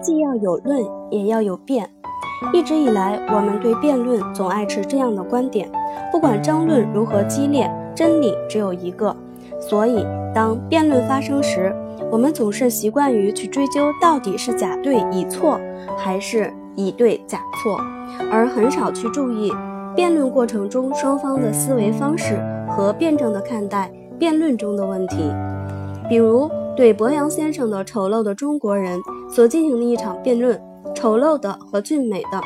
既要有论，也要有辩。一直以来，我们对辩论总爱持这样的观点：不管争论如何激烈，真理只有一个。所以，当辩论发生时，我们总是习惯于去追究到底是甲对乙错，还是乙对甲错，而很少去注意辩论过程中双方的思维方式和辩证的看待辩论中的问题。比如，对博洋先生的《丑陋的中国人》所进行的一场辩论，丑陋的和俊美的，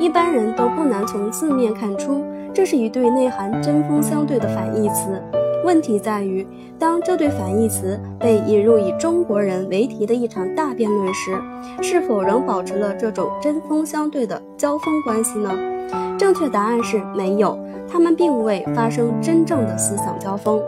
一般人都不难从字面看出，这是一对内涵针锋相对的反义词。问题在于，当这对反义词被引入以中国人为题的一场大辩论时，是否仍保持了这种针锋相对的交锋关系呢？正确答案是没有，他们并未发生真正的思想交锋。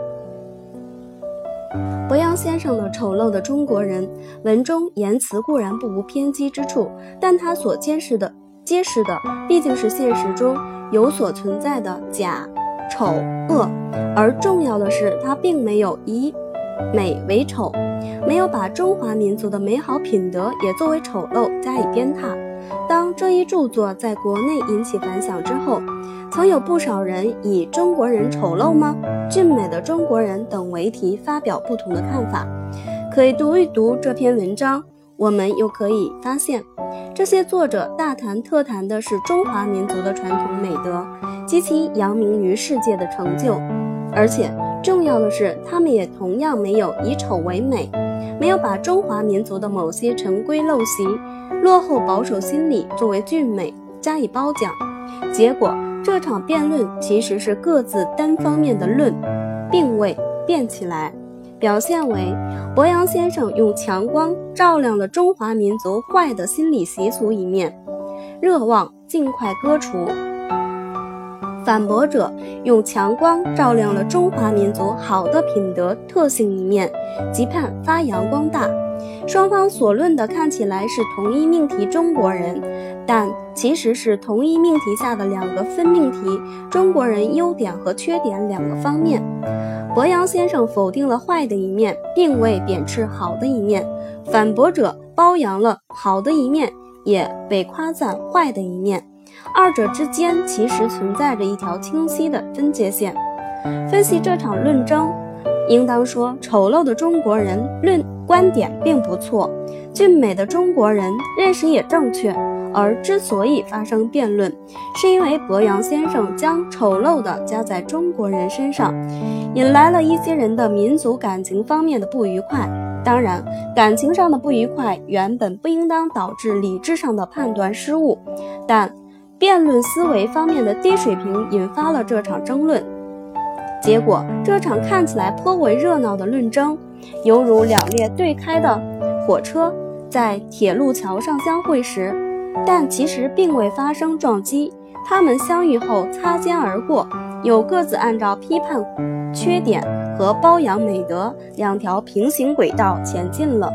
博洋先生的《丑陋的中国人》文中言辞固然不无偏激之处，但他所揭示的、揭示的毕竟是现实中有所存在的假。丑恶，而重要的是，他并没有以美为丑，没有把中华民族的美好品德也作为丑陋加以鞭挞。当这一著作在国内引起反响之后，曾有不少人以“中国人丑陋吗？俊美的中国人”等为题发表不同的看法。可以读一读这篇文章，我们又可以发现，这些作者大谈特谈的是中华民族的传统美德。及其扬名于世界的成就，而且重要的是，他们也同样没有以丑为美，没有把中华民族的某些陈规陋习、落后保守心理作为俊美加以褒奖。结果，这场辩论其实是各自单方面的论，并未辩起来，表现为博洋先生用强光照亮了中华民族坏的心理习俗一面，热望尽快割除。反驳者用强光照亮了中华民族好的品德特性一面，即盼发扬光大。双方所论的看起来是同一命题中国人，但其实是同一命题下的两个分命题中国人优点和缺点两个方面。博洋先生否定了坏的一面，并未贬斥好的一面；反驳者褒扬了好的一面，也被夸赞坏的一面。二者之间其实存在着一条清晰的分界线。分析这场论争，应当说，丑陋的中国人论观点并不错，俊美的中国人认识也正确。而之所以发生辩论，是因为博洋先生将丑陋的加在中国人身上，引来了一些人的民族感情方面的不愉快。当然，感情上的不愉快原本不应当导致理智上的判断失误，但。辩论思维方面的低水平引发了这场争论，结果这场看起来颇为热闹的论争，犹如两列对开的火车在铁路桥上相会时，但其实并未发生撞击，他们相遇后擦肩而过，又各自按照批判缺点和褒扬美德两条平行轨道前进了。